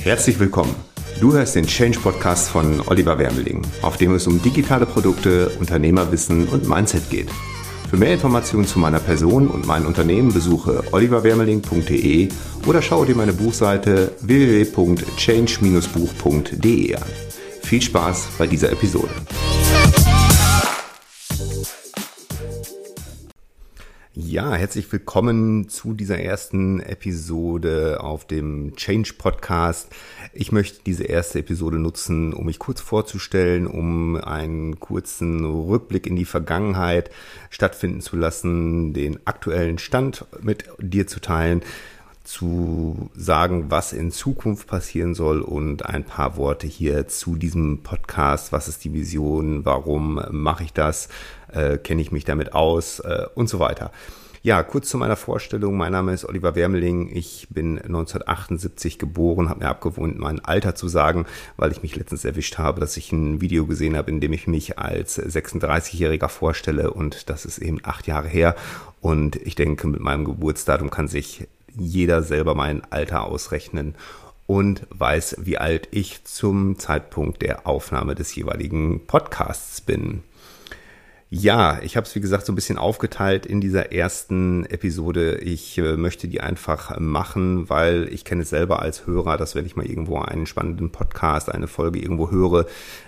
Herzlich willkommen. Du hörst den Change Podcast von Oliver Wermeling, auf dem es um digitale Produkte, Unternehmerwissen und Mindset geht. Für mehr Informationen zu meiner Person und meinem Unternehmen besuche oliverwermeling.de oder schaue dir meine Buchseite www.change-buch.de an. Viel Spaß bei dieser Episode. Ja, herzlich willkommen zu dieser ersten Episode auf dem Change Podcast. Ich möchte diese erste Episode nutzen, um mich kurz vorzustellen, um einen kurzen Rückblick in die Vergangenheit stattfinden zu lassen, den aktuellen Stand mit dir zu teilen, zu sagen, was in Zukunft passieren soll und ein paar Worte hier zu diesem Podcast. Was ist die Vision? Warum mache ich das? Äh, kenne ich mich damit aus äh, und so weiter. Ja, kurz zu meiner Vorstellung. Mein Name ist Oliver Wermeling. Ich bin 1978 geboren, habe mir abgewohnt, mein Alter zu sagen, weil ich mich letztens erwischt habe, dass ich ein Video gesehen habe, in dem ich mich als 36-Jähriger vorstelle und das ist eben acht Jahre her. Und ich denke, mit meinem Geburtsdatum kann sich jeder selber mein Alter ausrechnen und weiß, wie alt ich zum Zeitpunkt der Aufnahme des jeweiligen Podcasts bin. Ja, ich habe es wie gesagt so ein bisschen aufgeteilt in dieser ersten Episode. Ich äh, möchte die einfach machen, weil ich kenne es selber als Hörer, dass wenn ich mal irgendwo einen spannenden Podcast, eine Folge irgendwo höre,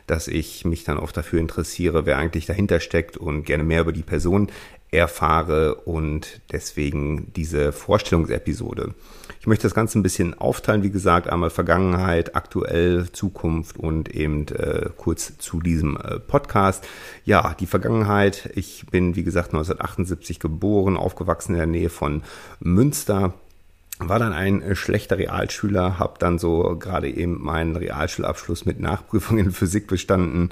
dass ich mich dann oft dafür interessiere, wer eigentlich dahinter steckt und gerne mehr über die Person erfahre und deswegen diese Vorstellungsepisode. Ich möchte das Ganze ein bisschen aufteilen, wie gesagt, einmal Vergangenheit, aktuell, Zukunft und eben äh, kurz zu diesem äh, Podcast. Ja, die Vergangenheit. Ich bin, wie gesagt, 1978 geboren, aufgewachsen in der Nähe von Münster war dann ein äh, schlechter Realschüler, habe dann so gerade eben meinen Realschulabschluss mit Nachprüfung in Physik bestanden.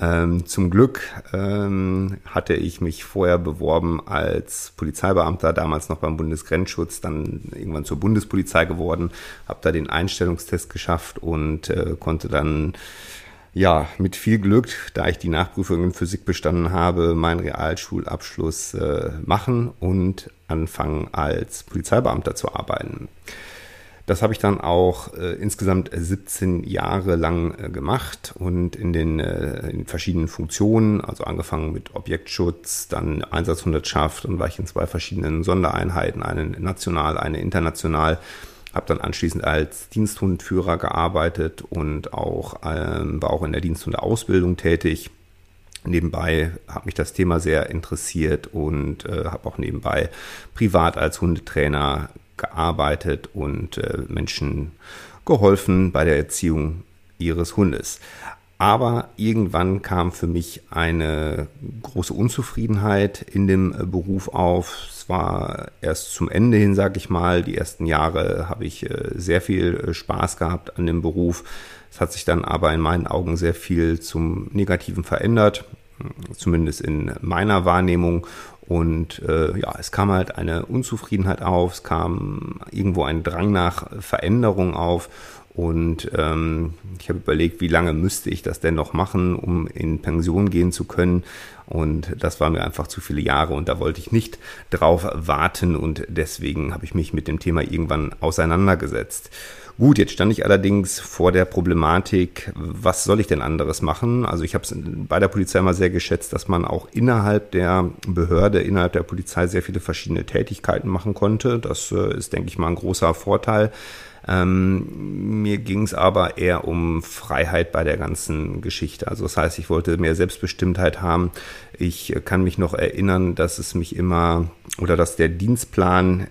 Ähm, zum Glück ähm, hatte ich mich vorher beworben als Polizeibeamter, damals noch beim Bundesgrenzschutz, dann irgendwann zur Bundespolizei geworden, habe da den Einstellungstest geschafft und äh, konnte dann ja, mit viel Glück, da ich die Nachprüfung in Physik bestanden habe, meinen Realschulabschluss äh, machen und anfangen als Polizeibeamter zu arbeiten. Das habe ich dann auch äh, insgesamt 17 Jahre lang äh, gemacht und in den äh, in verschiedenen Funktionen, also angefangen mit Objektschutz, dann Einsatzhundertschaft und war ich in zwei verschiedenen Sondereinheiten, eine national, eine international habe dann anschließend als Diensthundführer gearbeitet und auch ähm, war auch in der Diensthundeausbildung tätig. Nebenbei hat mich das Thema sehr interessiert und äh, habe auch nebenbei privat als Hundetrainer gearbeitet und äh, Menschen geholfen bei der Erziehung ihres Hundes. Aber irgendwann kam für mich eine große Unzufriedenheit in dem äh, Beruf auf. War erst zum Ende hin, sag ich mal. Die ersten Jahre habe ich äh, sehr viel äh, Spaß gehabt an dem Beruf. Es hat sich dann aber in meinen Augen sehr viel zum Negativen verändert, zumindest in meiner Wahrnehmung. Und äh, ja, es kam halt eine Unzufriedenheit auf, es kam irgendwo ein Drang nach Veränderung auf. Und ähm, ich habe überlegt, wie lange müsste ich das denn noch machen, um in Pension gehen zu können. Und das war mir einfach zu viele Jahre und da wollte ich nicht drauf warten und deswegen habe ich mich mit dem Thema irgendwann auseinandergesetzt. Gut, jetzt stand ich allerdings vor der Problematik, was soll ich denn anderes machen? Also ich habe es bei der Polizei immer sehr geschätzt, dass man auch innerhalb der Behörde, innerhalb der Polizei sehr viele verschiedene Tätigkeiten machen konnte. Das äh, ist, denke ich mal, ein großer Vorteil. Ähm, mir ging es aber eher um Freiheit bei der ganzen Geschichte. Also das heißt, ich wollte mehr Selbstbestimmtheit haben. Ich kann mich noch erinnern, dass es mich immer oder dass der Dienstplan äh,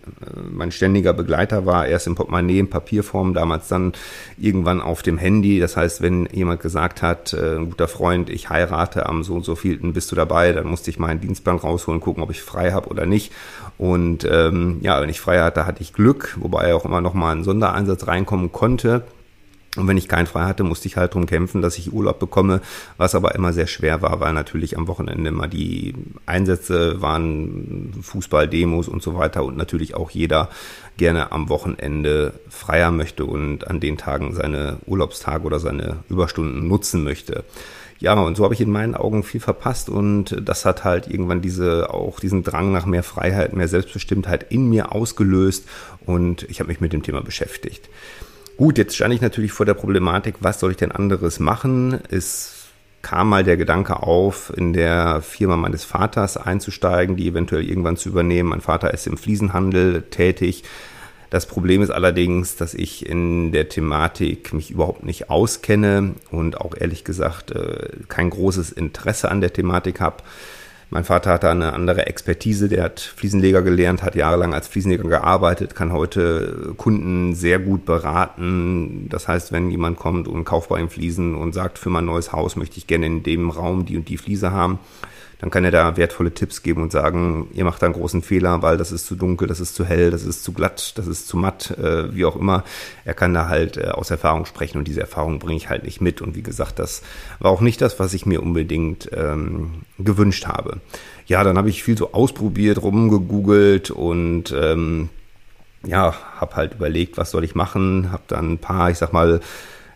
mein ständiger Begleiter war, erst im Portemonnaie, in Papierform, damals dann irgendwann auf dem Handy. Das heißt, wenn jemand gesagt hat, äh, ein guter Freund, ich heirate am so und so vielten, bist du dabei, dann musste ich meinen Dienstplan rausholen, gucken, ob ich frei habe oder nicht. Und ähm, ja, wenn ich frei hatte, hatte ich Glück, wobei auch immer noch mal ein Sondereinsatz reinkommen konnte. Und wenn ich keinen frei hatte, musste ich halt drum kämpfen, dass ich Urlaub bekomme, was aber immer sehr schwer war, weil natürlich am Wochenende immer die Einsätze waren, Fußballdemos und so weiter und natürlich auch jeder gerne am Wochenende freier möchte und an den Tagen seine Urlaubstage oder seine Überstunden nutzen möchte. Ja, und so habe ich in meinen Augen viel verpasst und das hat halt irgendwann diese auch diesen Drang nach mehr Freiheit, mehr Selbstbestimmtheit in mir ausgelöst und ich habe mich mit dem Thema beschäftigt. Gut, jetzt stand ich natürlich vor der Problematik, was soll ich denn anderes machen? Es kam mal der Gedanke auf, in der Firma meines Vaters einzusteigen, die eventuell irgendwann zu übernehmen. Mein Vater ist im Fliesenhandel tätig. Das Problem ist allerdings, dass ich in der Thematik mich überhaupt nicht auskenne und auch ehrlich gesagt äh, kein großes Interesse an der Thematik habe. Mein Vater hat da eine andere Expertise, der hat Fliesenleger gelernt, hat jahrelang als Fliesenleger gearbeitet, kann heute Kunden sehr gut beraten. Das heißt, wenn jemand kommt und kauft bei ihm Fliesen und sagt, für mein neues Haus möchte ich gerne in dem Raum die und die Fliese haben, dann kann er da wertvolle Tipps geben und sagen, ihr macht da einen großen Fehler, weil das ist zu dunkel, das ist zu hell, das ist zu glatt, das ist zu matt, äh, wie auch immer. Er kann da halt äh, aus Erfahrung sprechen und diese Erfahrung bringe ich halt nicht mit. Und wie gesagt, das war auch nicht das, was ich mir unbedingt ähm, gewünscht habe. Ja, dann habe ich viel so ausprobiert, rumgegoogelt und ähm, ja, habe halt überlegt, was soll ich machen, habe dann ein paar, ich sag mal,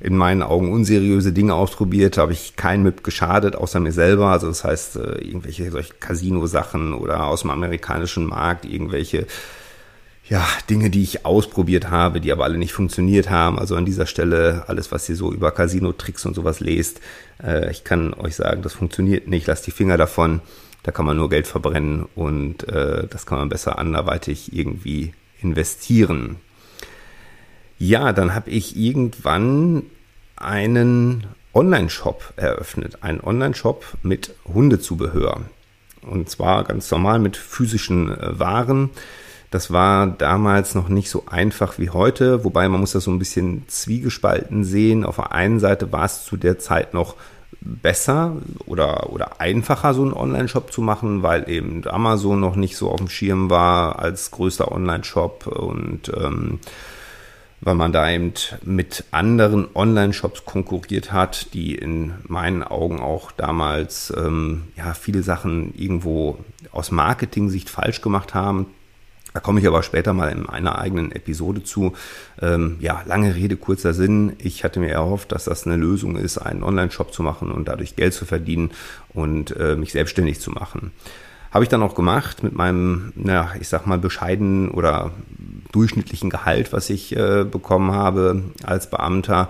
in meinen Augen unseriöse Dinge ausprobiert, habe ich keinen mit geschadet, außer mir selber. Also das heißt, äh, irgendwelche solche Casino-Sachen oder aus dem amerikanischen Markt, irgendwelche ja, Dinge, die ich ausprobiert habe, die aber alle nicht funktioniert haben. Also an dieser Stelle alles, was ihr so über Casino-Tricks und sowas lest, äh, ich kann euch sagen, das funktioniert nicht. Lasst die Finger davon. Da kann man nur Geld verbrennen und äh, das kann man besser anderweitig irgendwie investieren. Ja, dann habe ich irgendwann einen Online-Shop eröffnet. Einen Online-Shop mit Hundezubehör. Und zwar ganz normal mit physischen äh, Waren. Das war damals noch nicht so einfach wie heute, wobei man muss das so ein bisschen zwiegespalten sehen. Auf der einen Seite war es zu der Zeit noch besser oder, oder einfacher, so einen Online-Shop zu machen, weil eben Amazon noch nicht so auf dem Schirm war als größter Online-Shop und ähm, weil man da eben mit anderen Online-Shops konkurriert hat, die in meinen Augen auch damals ähm, ja viele Sachen irgendwo aus Marketing-Sicht falsch gemacht haben. Da komme ich aber später mal in einer eigenen Episode zu. Ähm, ja, lange Rede, kurzer Sinn. Ich hatte mir erhofft, dass das eine Lösung ist, einen Online-Shop zu machen und dadurch Geld zu verdienen und äh, mich selbstständig zu machen. Habe ich dann auch gemacht mit meinem, na, ich sag mal, bescheidenen oder durchschnittlichen Gehalt, was ich äh, bekommen habe als Beamter.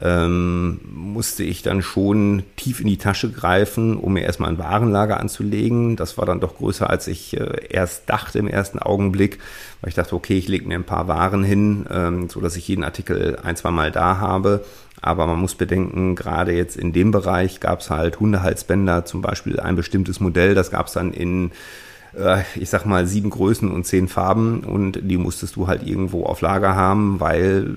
Ähm, musste ich dann schon tief in die Tasche greifen, um mir erstmal ein Warenlager anzulegen. Das war dann doch größer, als ich äh, erst dachte im ersten Augenblick, weil ich dachte, okay, ich lege mir ein paar Waren hin, ähm, so dass ich jeden Artikel ein, zwei Mal da habe. Aber man muss bedenken, gerade jetzt in dem Bereich gab es halt Hundehalsbänder, zum Beispiel ein bestimmtes Modell, das gab es dann in äh, ich sag mal, sieben Größen und zehn Farben und die musstest du halt irgendwo auf Lager haben, weil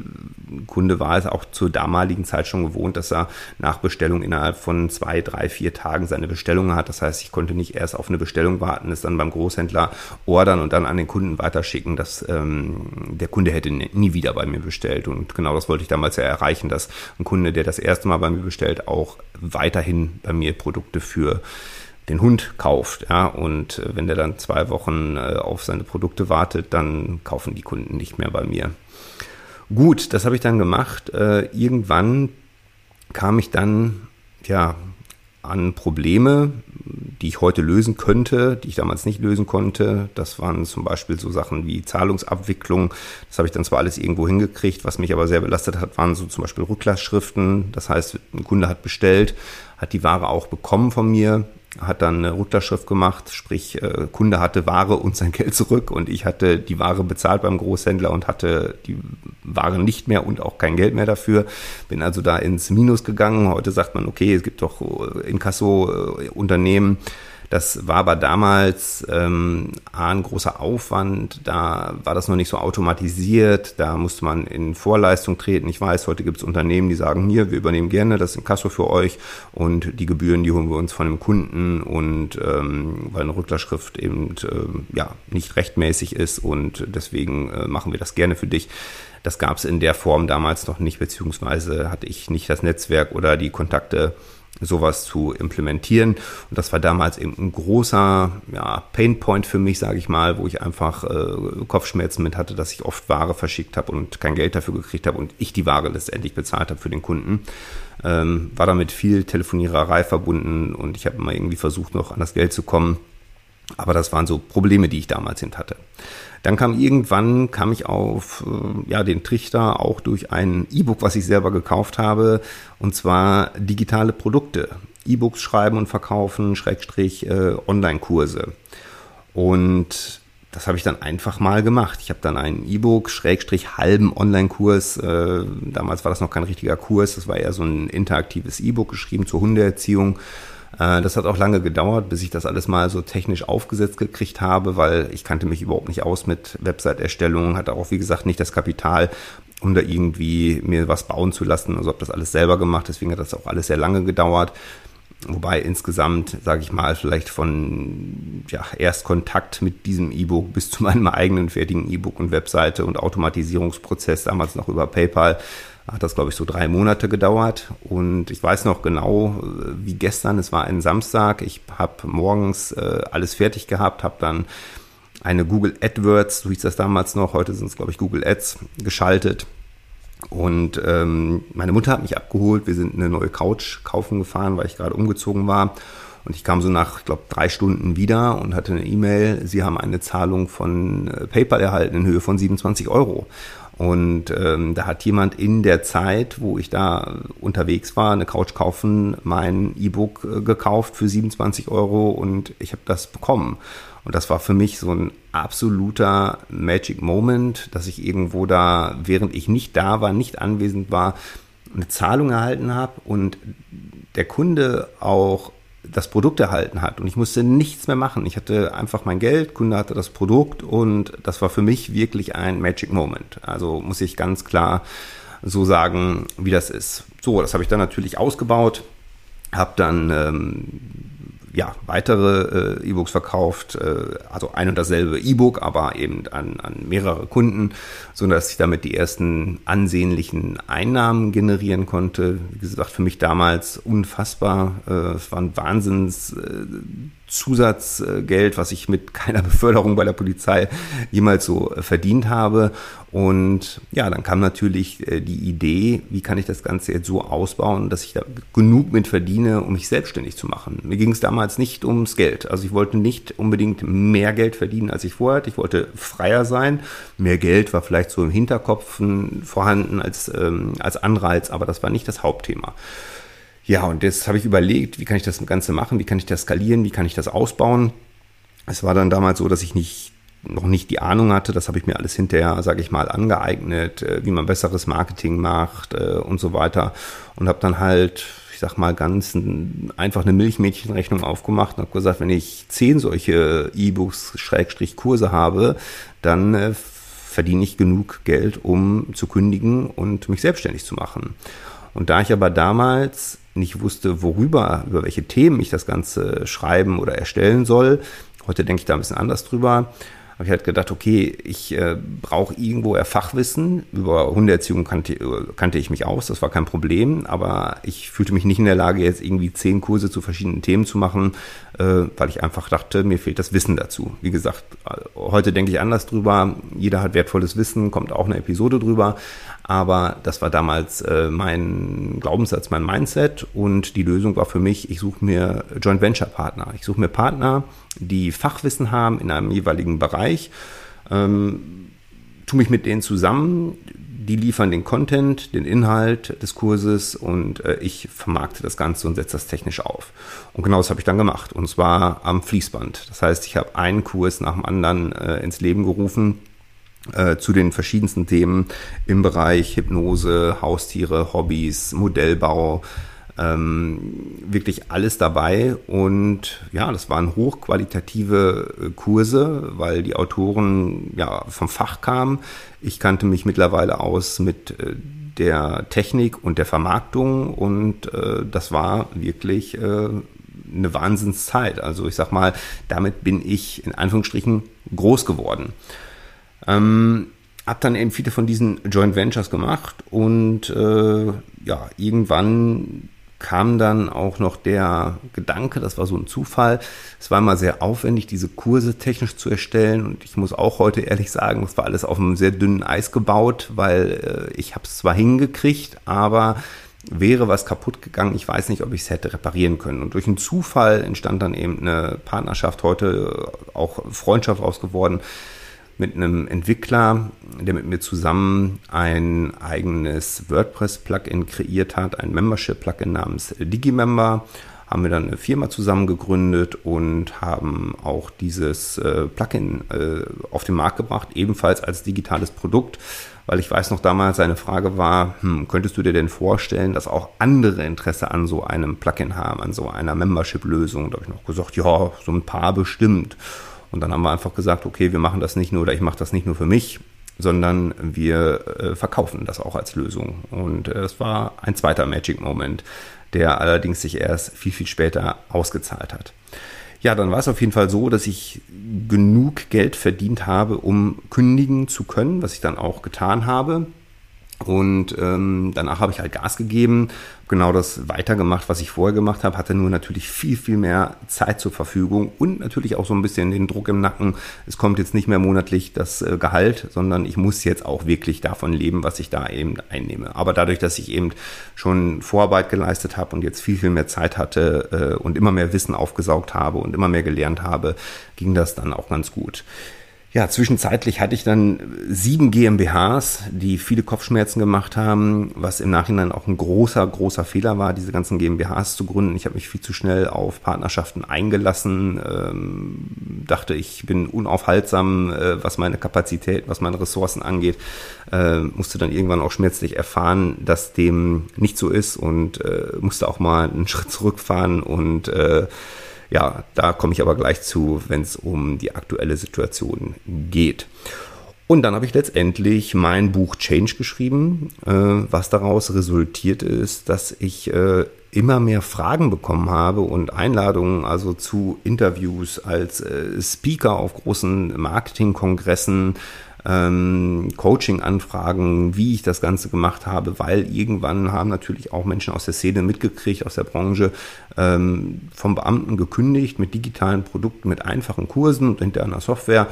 Kunde war es auch zur damaligen Zeit schon gewohnt, dass er nach Bestellung innerhalb von zwei, drei, vier Tagen seine Bestellung hat. Das heißt, ich konnte nicht erst auf eine Bestellung warten, es dann beim Großhändler ordern und dann an den Kunden weiterschicken, dass ähm, der Kunde hätte nie wieder bei mir bestellt. Und genau das wollte ich damals ja erreichen, dass ein Kunde, der das erste Mal bei mir bestellt, auch weiterhin bei mir Produkte für den Hund kauft. Ja, und äh, wenn der dann zwei Wochen äh, auf seine Produkte wartet, dann kaufen die Kunden nicht mehr bei mir. Gut, das habe ich dann gemacht. Äh, irgendwann kam ich dann ja an Probleme, die ich heute lösen könnte, die ich damals nicht lösen konnte. Das waren zum Beispiel so Sachen wie Zahlungsabwicklung. Das habe ich dann zwar alles irgendwo hingekriegt, was mich aber sehr belastet hat, waren so zum Beispiel Rücklassschriften. Das heißt, ein Kunde hat bestellt, hat die Ware auch bekommen von mir, hat dann eine Rücklassschrift gemacht, sprich äh, Kunde hatte Ware und sein Geld zurück und ich hatte die Ware bezahlt beim Großhändler und hatte die Ware nicht mehr und auch kein Geld mehr dafür. Bin also da ins Minus gegangen. Heute sagt man, okay, es gibt doch Inkasso-Unternehmen, Das war aber damals ähm, ein großer Aufwand, da war das noch nicht so automatisiert, da musste man in Vorleistung treten. Ich weiß, heute gibt es Unternehmen, die sagen, hier, wir übernehmen gerne das in Kasso für euch. Und die Gebühren, die holen wir uns von dem Kunden. Und ähm, weil eine Rücklassschrift eben äh, ja nicht rechtmäßig ist. Und deswegen äh, machen wir das gerne für dich. Das gab es in der Form damals noch nicht, beziehungsweise hatte ich nicht das Netzwerk oder die Kontakte sowas zu implementieren. Und das war damals eben ein großer ja, Painpoint für mich, sage ich mal, wo ich einfach äh, Kopfschmerzen mit hatte, dass ich oft Ware verschickt habe und kein Geld dafür gekriegt habe und ich die Ware letztendlich bezahlt habe für den Kunden. Ähm, war damit viel Telefoniererei verbunden und ich habe immer irgendwie versucht, noch an das Geld zu kommen. Aber das waren so Probleme, die ich damals hin hatte. Dann kam irgendwann, kam ich auf äh, ja, den Trichter auch durch ein E-Book, was ich selber gekauft habe, und zwar digitale Produkte. E-Books schreiben und verkaufen, Schrägstrich äh, Online-Kurse. Und das habe ich dann einfach mal gemacht. Ich habe dann einen E-Book, Schrägstrich halben Online-Kurs, äh, damals war das noch kein richtiger Kurs, das war eher so ein interaktives E-Book geschrieben zur Hundeerziehung das hat auch lange gedauert, bis ich das alles mal so technisch aufgesetzt gekriegt habe, weil ich kannte mich überhaupt nicht aus mit Website-Erstellung, hatte auch, wie gesagt, nicht das Kapital, um da irgendwie mir was bauen zu lassen. Also habe das alles selber gemacht, deswegen hat das auch alles sehr lange gedauert. Wobei insgesamt, sage ich mal, vielleicht von ja, Erstkontakt mit diesem E-Book bis zu meinem eigenen fertigen E-Book und Webseite und Automatisierungsprozess, damals noch über PayPal, hat das, glaube ich, so drei Monate gedauert. Und ich weiß noch genau, äh, wie gestern, es war ein Samstag, ich habe morgens äh, alles fertig gehabt, habe dann eine Google AdWords, so hieß das damals noch, heute sind es, glaube ich, Google Ads, geschaltet. Und ähm, meine Mutter hat mich abgeholt, wir sind eine neue Couch kaufen gefahren, weil ich gerade umgezogen war. Und ich kam so nach, ich glaube, drei Stunden wieder und hatte eine E-Mail. Sie haben eine Zahlung von äh, PayPal erhalten in Höhe von 27 Euro. Und ähm, da hat jemand in der Zeit, wo ich da unterwegs war, eine Couch kaufen, mein E-Book äh, gekauft für 27 Euro und ich habe das bekommen. Und das war für mich so ein absoluter Magic Moment, dass ich irgendwo da, während ich nicht da war, nicht anwesend war, eine Zahlung erhalten habe und der Kunde auch das Produkt erhalten hat und ich musste nichts mehr machen. Ich hatte einfach mein Geld, Kunde hatte das Produkt und das war für mich wirklich ein Magic Moment. Also muss ich ganz klar so sagen, wie das ist. So, das habe ich dann natürlich ausgebaut, habe dann ähm, ja, weitere äh, E-Books verkauft, äh, also ein und dasselbe E-Book, aber eben an, an mehrere Kunden, so dass ich damit die ersten ansehnlichen Einnahmen generieren konnte. Wie gesagt, für mich damals unfassbar. Äh, es war ein Wahnsinns äh, Zusatzgeld, was ich mit keiner Beförderung bei der Polizei jemals so äh, verdient habe. Und ja, dann kam natürlich äh, die Idee, wie kann ich das Ganze jetzt so ausbauen, dass ich da genug mit verdiene, um mich selbstständig zu machen. Mir ging es damals nicht ums Geld. Also ich wollte nicht unbedingt mehr Geld verdienen, als ich vorher hatte. Ich wollte freier sein. Mehr Geld war vielleicht so im Hinterkopf vorhanden als, ähm, als Anreiz, aber das war nicht das Hauptthema. Ja, und jetzt habe ich überlegt, wie kann ich das Ganze machen, wie kann ich das skalieren, wie kann ich das ausbauen. Es war dann damals so, dass ich nicht noch nicht die Ahnung hatte, das habe ich mir alles hinterher, sage ich mal, angeeignet, äh, wie man besseres Marketing macht äh, und so weiter und habe dann halt, ich sag mal, ganz einfach eine Milchmädchenrechnung aufgemacht und habe gesagt, wenn ich zehn solche E-Books Schrägstrich Kurse habe, dann äh, verdiene ich genug Geld, um zu kündigen und mich selbstständig zu machen. Und da ich aber damals nicht wusste, worüber, über welche Themen ich das Ganze schreiben oder erstellen soll. Heute denke ich da ein bisschen anders drüber. Habe ich halt gedacht, okay, ich äh, brauche irgendwo eher Fachwissen. Über Hundeerziehung kannte, kannte ich mich aus, das war kein Problem. Aber ich fühlte mich nicht in der Lage, jetzt irgendwie zehn Kurse zu verschiedenen Themen zu machen, äh, weil ich einfach dachte, mir fehlt das Wissen dazu. Wie gesagt, heute denke ich anders drüber. Jeder hat wertvolles Wissen, kommt auch eine Episode drüber. Aber das war damals äh, mein Glaubenssatz, mein Mindset und die Lösung war für mich, ich suche mir Joint Venture Partner. Ich suche mir Partner, die Fachwissen haben in einem jeweiligen Bereich, ähm, tu mich mit denen zusammen, die liefern den Content, den Inhalt des Kurses und äh, ich vermarkte das Ganze und setze das technisch auf. Und genau das habe ich dann gemacht und zwar am Fließband. Das heißt, ich habe einen Kurs nach dem anderen äh, ins Leben gerufen äh, zu den verschiedensten Themen im Bereich Hypnose, Haustiere, Hobbys, Modellbau, Ähm, wirklich alles dabei und ja, das waren hochqualitative äh, Kurse, weil die Autoren ja vom Fach kamen. Ich kannte mich mittlerweile aus mit äh, der Technik und der Vermarktung und äh, das war wirklich äh, eine Wahnsinnszeit. Also ich sag mal, damit bin ich in Anführungsstrichen groß geworden. Ähm, hab dann eben viele von diesen Joint Ventures gemacht und äh, ja, irgendwann kam dann auch noch der Gedanke, das war so ein Zufall, es war immer sehr aufwendig, diese Kurse technisch zu erstellen und ich muss auch heute ehrlich sagen, das war alles auf einem sehr dünnen Eis gebaut, weil äh, ich habe es zwar hingekriegt, aber wäre was kaputt gegangen, ich weiß nicht, ob ich es hätte reparieren können. Und durch einen Zufall entstand dann eben eine Partnerschaft, heute auch Freundschaft ausgeworden, mit einem Entwickler, der mit mir zusammen ein eigenes WordPress-Plugin kreiert hat, ein Membership-Plugin namens Digimember. Haben wir dann eine Firma zusammen gegründet und haben auch dieses äh, Plugin äh, auf den Markt gebracht, ebenfalls als digitales Produkt, weil ich weiß noch damals, seine Frage war, hm, könntest du dir denn vorstellen, dass auch andere Interesse an so einem Plugin haben, an so einer Membership-Lösung? Da habe ich noch gesagt, ja, so ein paar bestimmt. Und dann haben wir einfach gesagt, okay, wir machen das nicht nur oder ich mache das nicht nur für mich, sondern wir äh, verkaufen das auch als Lösung. Und äh, es war ein zweiter Magic Moment, der allerdings sich erst viel, viel später ausgezahlt hat. Ja, dann war es auf jeden Fall so, dass ich genug Geld verdient habe, um kündigen zu können, was ich dann auch getan habe. Und ähm, danach habe ich halt Gas gegeben, genau das weitergemacht, was ich vorher gemacht habe, hatte nur natürlich viel, viel mehr Zeit zur Verfügung und natürlich auch so ein bisschen den Druck im Nacken. Es kommt jetzt nicht mehr monatlich das äh, Gehalt, sondern ich muss jetzt auch wirklich davon leben, was ich da eben einnehme. Aber dadurch, dass ich eben schon Vorarbeit geleistet habe und jetzt viel, viel mehr Zeit hatte äh, und immer mehr Wissen aufgesaugt habe und immer mehr gelernt habe, ging das dann auch ganz gut. Ja, zwischenzeitlich hatte ich dann sieben GmbHs, die viele Kopfschmerzen gemacht haben, was im Nachhinein auch ein großer, großer Fehler war, diese ganzen GmbHs zu gründen. Ich habe mich viel zu schnell auf Partnerschaften eingelassen, ähm, dachte, ich bin unaufhaltsam, äh, was meine Kapazität, was meine Ressourcen angeht, äh, musste dann irgendwann auch schmerzlich erfahren, dass dem nicht so ist und äh, musste auch mal einen Schritt zurückfahren und äh, ja, da komme ich aber gleich zu, wenn es um die aktuelle Situation geht. Und dann habe ich letztendlich mein Buch Change geschrieben, äh, was daraus resultiert ist, dass ich äh, immer mehr Fragen bekommen habe und Einladungen also zu Interviews als äh, Speaker auf großen Marketingkongressen, ähm, Coaching-Anfragen, wie ich das Ganze gemacht habe, weil irgendwann haben natürlich auch Menschen aus der Szene mitgekriegt, aus der Branche, ähm, vom Beamten gekündigt mit digitalen Produkten, mit einfachen Kursen und interner Software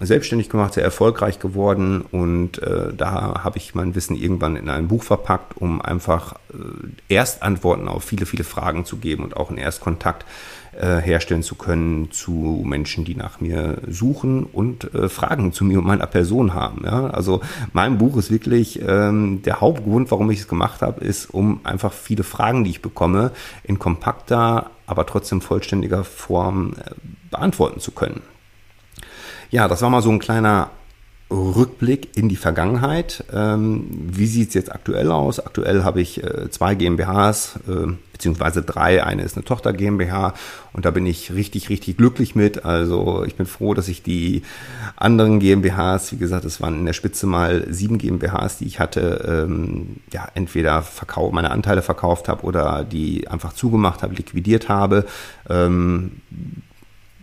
selbstständig gemacht, sehr erfolgreich geworden. Und äh, da habe ich mein Wissen irgendwann in ein Buch verpackt, um einfach äh, Erstantworten auf viele, viele Fragen zu geben und auch einen Erstkontakt äh, herstellen zu können zu Menschen, die nach mir suchen und äh, Fragen zu mir und meiner Person haben. Ja? Also mein Buch ist wirklich ähm, der Hauptgrund, warum ich es gemacht habe, ist, um einfach viele Fragen, die ich bekomme, in kompakter, aber trotzdem vollständiger Form äh, beantworten zu können. Ja, das war mal so ein kleiner Rückblick in die Vergangenheit. Ähm, wie sieht es jetzt aktuell aus? Aktuell habe ich äh, zwei GmbHs, äh, beziehungsweise drei. Eine ist eine Tochter GmbH und da bin ich richtig, richtig glücklich mit. Also ich bin froh, dass ich die anderen GmbHs, wie gesagt, es waren in der Spitze mal sieben GmbHs, die ich hatte, ähm, ja, entweder verkau meine Anteile verkauft habe oder die einfach zugemacht habe, liquidiert habe. Ähm,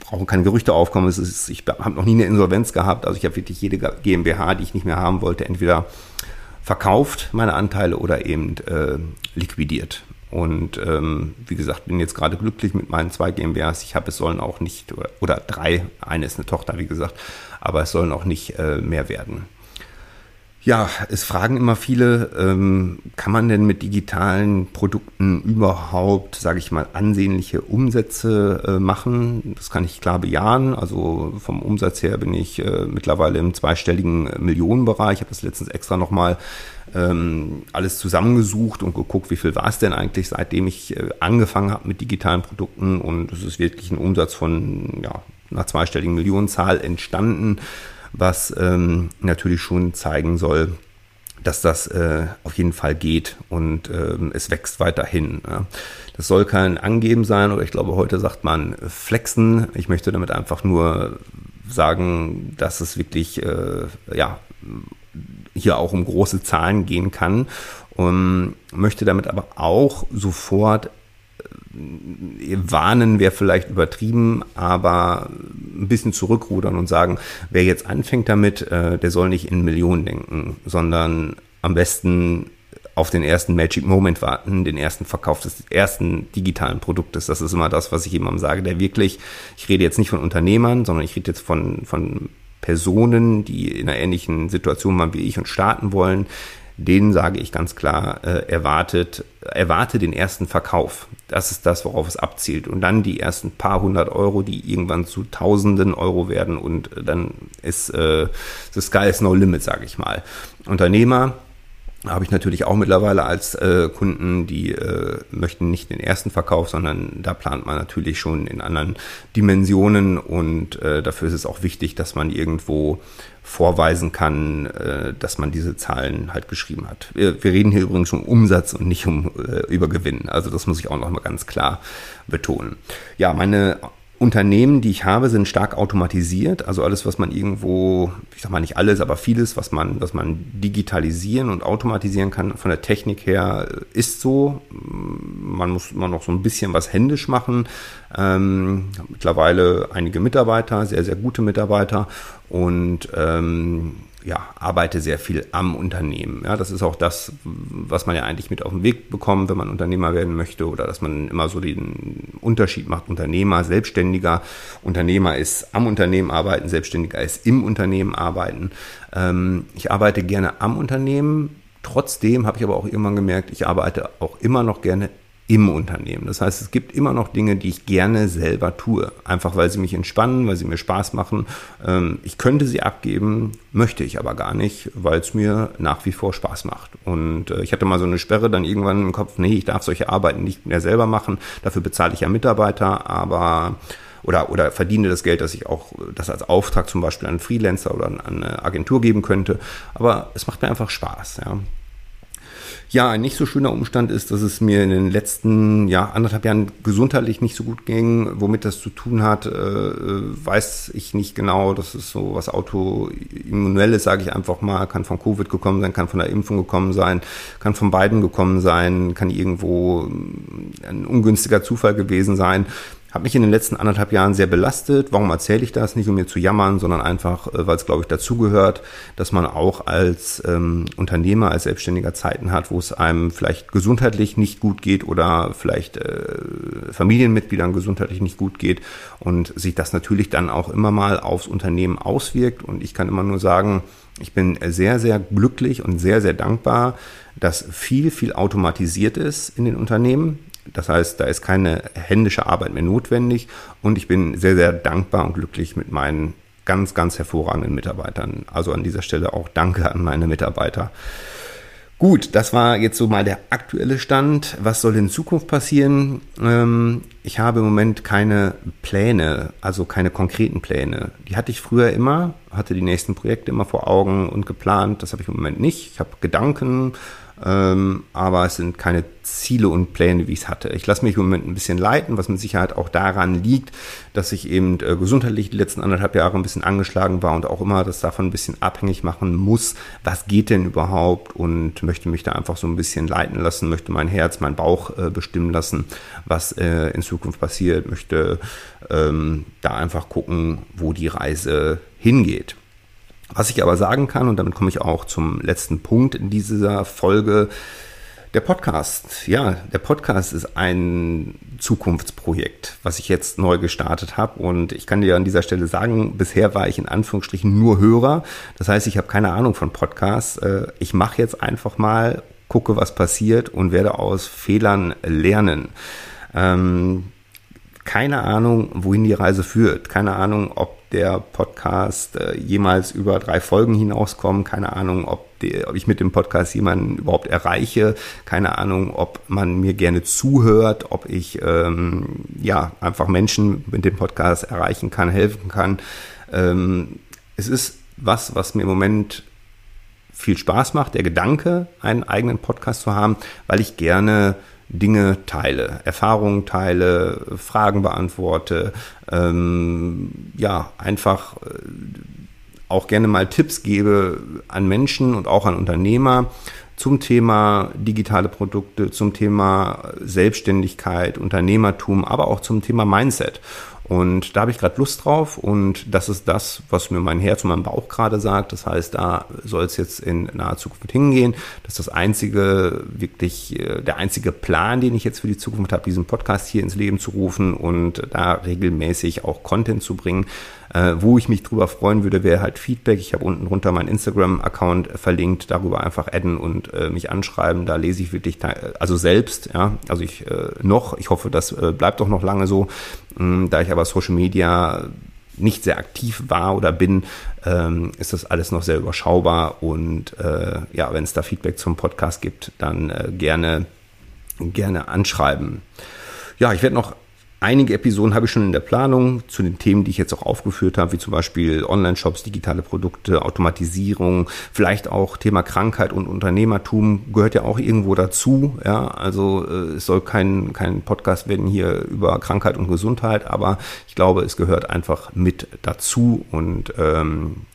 brauchen keine Gerüchte aufkommen. Es ist, ich habe noch nie eine Insolvenz gehabt. Also ich habe wirklich jede GmbH, die ich nicht mehr haben wollte, entweder verkauft, meine Anteile, oder eben äh, liquidiert. Und ähm, wie gesagt, bin jetzt gerade glücklich mit meinen zwei GmbHs. Ich habe, es sollen auch nicht, oder, oder drei, eine ist eine Tochter, wie gesagt, aber es sollen auch nicht äh, mehr werden. Ja, es fragen immer viele, ähm, kann man denn mit digitalen Produkten überhaupt, sage ich mal, ansehnliche Umsätze äh, machen? Das kann ich klar bejahen. Also vom Umsatz her bin ich äh, mittlerweile im zweistelligen Millionenbereich. Ich habe das letztens extra nochmal ähm, alles zusammengesucht und geguckt, wie viel war es denn eigentlich, seitdem ich äh, angefangen habe mit digitalen Produkten. Und es ist wirklich ein Umsatz von ja, einer zweistelligen Millionenzahl entstanden was ähm, natürlich schon zeigen soll, dass das äh, auf jeden Fall geht und ähm, es wächst weiterhin. Ja. Das soll kein Angeben sein oder ich glaube, heute sagt man Flexen. Ich möchte damit einfach nur sagen, dass es wirklich äh, ja, hier auch um große Zahlen gehen kann. Und möchte damit aber auch sofort äh, warnen wäre vielleicht übertrieben, aber ein bisschen zurückrudern und sagen, wer jetzt anfängt damit, äh, der soll nicht in Millionen denken, sondern am besten auf den ersten Magic Moment warten, den ersten Verkauf des ersten digitalen Produktes. Das ist immer das, was ich jemandem sage, der wirklich, ich rede jetzt nicht von Unternehmern, sondern ich rede jetzt von, von Personen, die in einer ähnlichen Situation waren wie ich und starten wollen, denen sage ich ganz klar, äh, erwartet, erwarte den ersten Verkauf. Das ist das, worauf es abzielt. Und dann die ersten paar hundert Euro, die irgendwann zu Tausenden Euro werden und dann ist äh, the sky is no limit, sage ich mal. Unternehmer habe ich natürlich auch mittlerweile als äh, Kunden, die äh, möchten nicht den ersten Verkauf, sondern da plant man natürlich schon in anderen Dimensionen und äh, dafür ist es auch wichtig, dass man irgendwo vorweisen kann, äh, dass man diese Zahlen halt geschrieben hat. Wir, wir reden hier übrigens um Umsatz und nicht um äh, Übergewinn. Also das muss ich auch nochmal ganz klar betonen. Ja, meine Unternehmen, die ich habe, sind stark automatisiert. Also alles, was man irgendwo, ich sag mal nicht alles, aber vieles, was man, was man digitalisieren und automatisieren kann, von der Technik her ist so. Man muss man noch so ein bisschen was händisch machen. Ähm, mittlerweile einige Mitarbeiter, sehr, sehr gute Mitarbeiter und ähm, ja, arbeite sehr viel am Unternehmen. Ja, das ist auch das, was man ja eigentlich mit auf den Weg bekommt, wenn man Unternehmer werden möchte oder dass man immer so den Unterschied macht. Unternehmer, Selbstständiger. Unternehmer ist am Unternehmen arbeiten, Selbstständiger ist im Unternehmen arbeiten. Ähm, ich arbeite gerne am Unternehmen. Trotzdem habe ich aber auch irgendwann gemerkt, ich arbeite auch immer noch gerne im Unternehmen. Das heißt, es gibt immer noch Dinge, die ich gerne selber tue. Einfach weil sie mich entspannen, weil sie mir Spaß machen. Ähm, ich könnte sie abgeben, möchte ich aber gar nicht, weil es mir nach wie vor Spaß macht. Und äh, ich hatte mal so eine Sperre dann irgendwann im Kopf, nee, ich darf solche Arbeiten nicht mehr selber machen. Dafür bezahle ich ja Mitarbeiter, aber oder, oder verdiene das Geld, dass ich auch das als Auftrag zum Beispiel an einen Freelancer oder an eine Agentur geben könnte. Aber es macht mir einfach Spaß. Ja. Ja, ein nicht so schöner Umstand ist, dass es mir in den letzten ja, anderthalb Jahren gesundheitlich nicht so gut ging. Womit das zu tun hat, äh, weiß ich nicht genau. Das ist so was Autoimmunelles, sage ich einfach mal. Kann von Covid gekommen sein, kann von der Impfung gekommen sein, kann von beiden gekommen sein, kann irgendwo ein ungünstiger Zufall gewesen sein. Hat mich in den letzten anderthalb Jahren sehr belastet. Warum erzähle ich das? Nicht um mir zu jammern, sondern einfach, äh, weil es, glaube ich, dazugehört, dass man auch als ähm, Unternehmer, als Selbstständiger Zeiten hat, wo es einem vielleicht gesundheitlich nicht gut geht oder vielleicht äh, Familienmitgliedern gesundheitlich nicht gut geht und sich das natürlich dann auch immer mal aufs Unternehmen auswirkt. Und ich kann immer nur sagen, ich bin sehr, sehr glücklich und sehr, sehr dankbar, dass viel, viel automatisiert ist in den Unternehmen das heißt, da ist keine händische Arbeit mehr notwendig und ich bin sehr, sehr dankbar und glücklich mit meinen ganz, ganz hervorragenden Mitarbeitern. Also an dieser Stelle auch Danke an meine Mitarbeiter. Gut, das war jetzt so mal der aktuelle Stand. Was soll in Zukunft passieren? Ähm, ich habe im Moment keine Pläne, also keine konkreten Pläne. Die hatte ich früher immer, hatte die nächsten Projekte immer vor Augen und geplant. Das habe ich im Moment nicht. Ich habe Gedanken, ähm, aber es sind keine Ziele und Pläne, wie ich es hatte. Ich lasse mich im Moment ein bisschen leiten, was mit Sicherheit auch daran liegt, dass ich eben äh, gesundheitlich die letzten anderthalb Jahre ein bisschen angeschlagen war und auch immer das davon ein bisschen abhängig machen muss, was geht denn überhaupt und möchte mich da einfach so ein bisschen leiten lassen, möchte mein Herz, mein Bauch äh, bestimmen lassen, was äh, in Zukunft passiert, möchte ähm, da einfach gucken, wo die Reise hingeht. Was ich aber sagen kann, und damit komme ich auch zum letzten Punkt in dieser Folge, der Podcast. Ja, der Podcast ist ein Zukunftsprojekt, was ich jetzt neu gestartet habe. Und ich kann dir an dieser Stelle sagen, bisher war ich in Anführungsstrichen nur Hörer. Das heißt, ich habe keine Ahnung von Podcasts. Äh, ich mache jetzt einfach mal, gucke, was passiert und werde aus Fehlern lernen. Ähm, keine Ahnung, wohin die Reise führt. Keine Ahnung, ob der Podcast äh, jemals über drei Folgen hinauskommen. Keine Ahnung, ob, die, ob ich mit dem Podcast jemanden überhaupt erreiche. Keine Ahnung, ob man mir gerne zuhört, ob ich ähm, ja einfach Menschen mit dem Podcast erreichen kann, helfen kann. Ähm, es ist was, was mir im Moment viel Spaß macht, der Gedanke, einen eigenen Podcast zu haben, weil ich gerne Dinge teile, Erfahrungen teile, Fragen beantworte, ähm, ja, einfach äh, auch gerne mal Tipps gebe an Menschen und auch an Unternehmer zum Thema digitale Produkte, zum Thema Selbstständigkeit, Unternehmertum, aber auch zum Thema Mindset. Und da habe ich gerade Lust drauf und das ist das, was mir mein Herz und mein Bauch gerade sagt. Das heißt, da soll es jetzt in naher Zukunft hingehen. Das ist das einzige, wirklich äh, der einzige Plan, den ich jetzt für die Zukunft habe, diesen Podcast hier ins Leben zu rufen und da regelmäßig auch Content zu bringen. Äh, wo ich mich drüber freuen würde, wäre halt Feedback. Ich habe unten drunter meinen Instagram-Account verlinkt, darüber einfach adden und äh, mich anschreiben. Da lese ich wirklich, also selbst, ja, also ich äh, noch, ich hoffe, das äh, bleibt auch noch lange so, mh, da ich aber Social Media nicht sehr aktiv war oder bin, ähm, ist das alles noch sehr überschaubar. Und äh, ja, wenn es da Feedback zum Podcast gibt, dann äh, gerne, gerne anschreiben. Ja, ich werde noch Einige Episoden habe ich schon in der Planung zu den Themen, die ich jetzt auch aufgeführt habe, wie zum Beispiel Online-Shops, digitale Produkte, Automatisierung, vielleicht auch Thema Krankheit und Unternehmertum gehört ja auch irgendwo dazu. Ja, also äh, es soll kein, kein Podcast werden hier über Krankheit und Gesundheit, aber ich glaube, es gehört einfach mit dazu und ähm,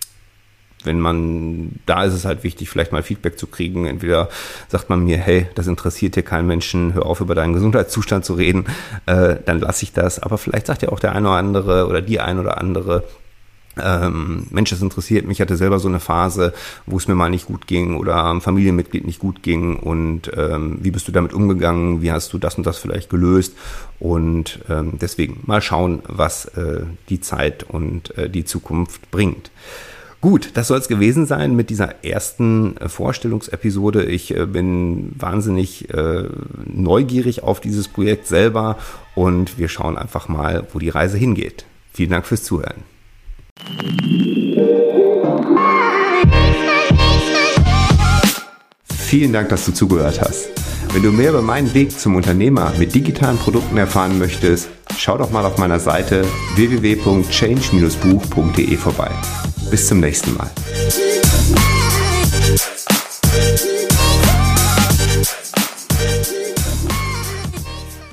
wenn man, da ist es halt wichtig, vielleicht mal Feedback zu kriegen. Entweder sagt man mir, hey, das interessiert hier keinen Menschen, hör auf, über deinen Gesundheitszustand zu reden, äh, dann lasse ich das. Aber vielleicht sagt ja auch der eine oder andere oder die ein oder andere, ähm, Mensch, das interessiert mich. Ich hatte selber so eine Phase, wo es mir mal nicht gut ging oder einem Familienmitglied nicht gut ging. Und ähm, wie bist du damit umgegangen? Wie hast du das und das vielleicht gelöst? Und ähm, deswegen mal schauen, was äh, die Zeit und äh, die Zukunft bringt. Gut, das soll es gewesen sein mit dieser ersten äh, Vorstellungsepisode. Ich äh, bin wahnsinnig äh, neugierig auf dieses Projekt selber und wir schauen einfach mal, wo die Reise hingeht. Vielen Dank fürs Zuhören. Vielen Dank, dass du zugehört hast. Wenn du mehr über meinen Weg zum Unternehmer mit digitalen Produkten erfahren möchtest, schau doch mal auf meiner Seite www.change-buch.de vorbei. Bis zum nächsten Mal.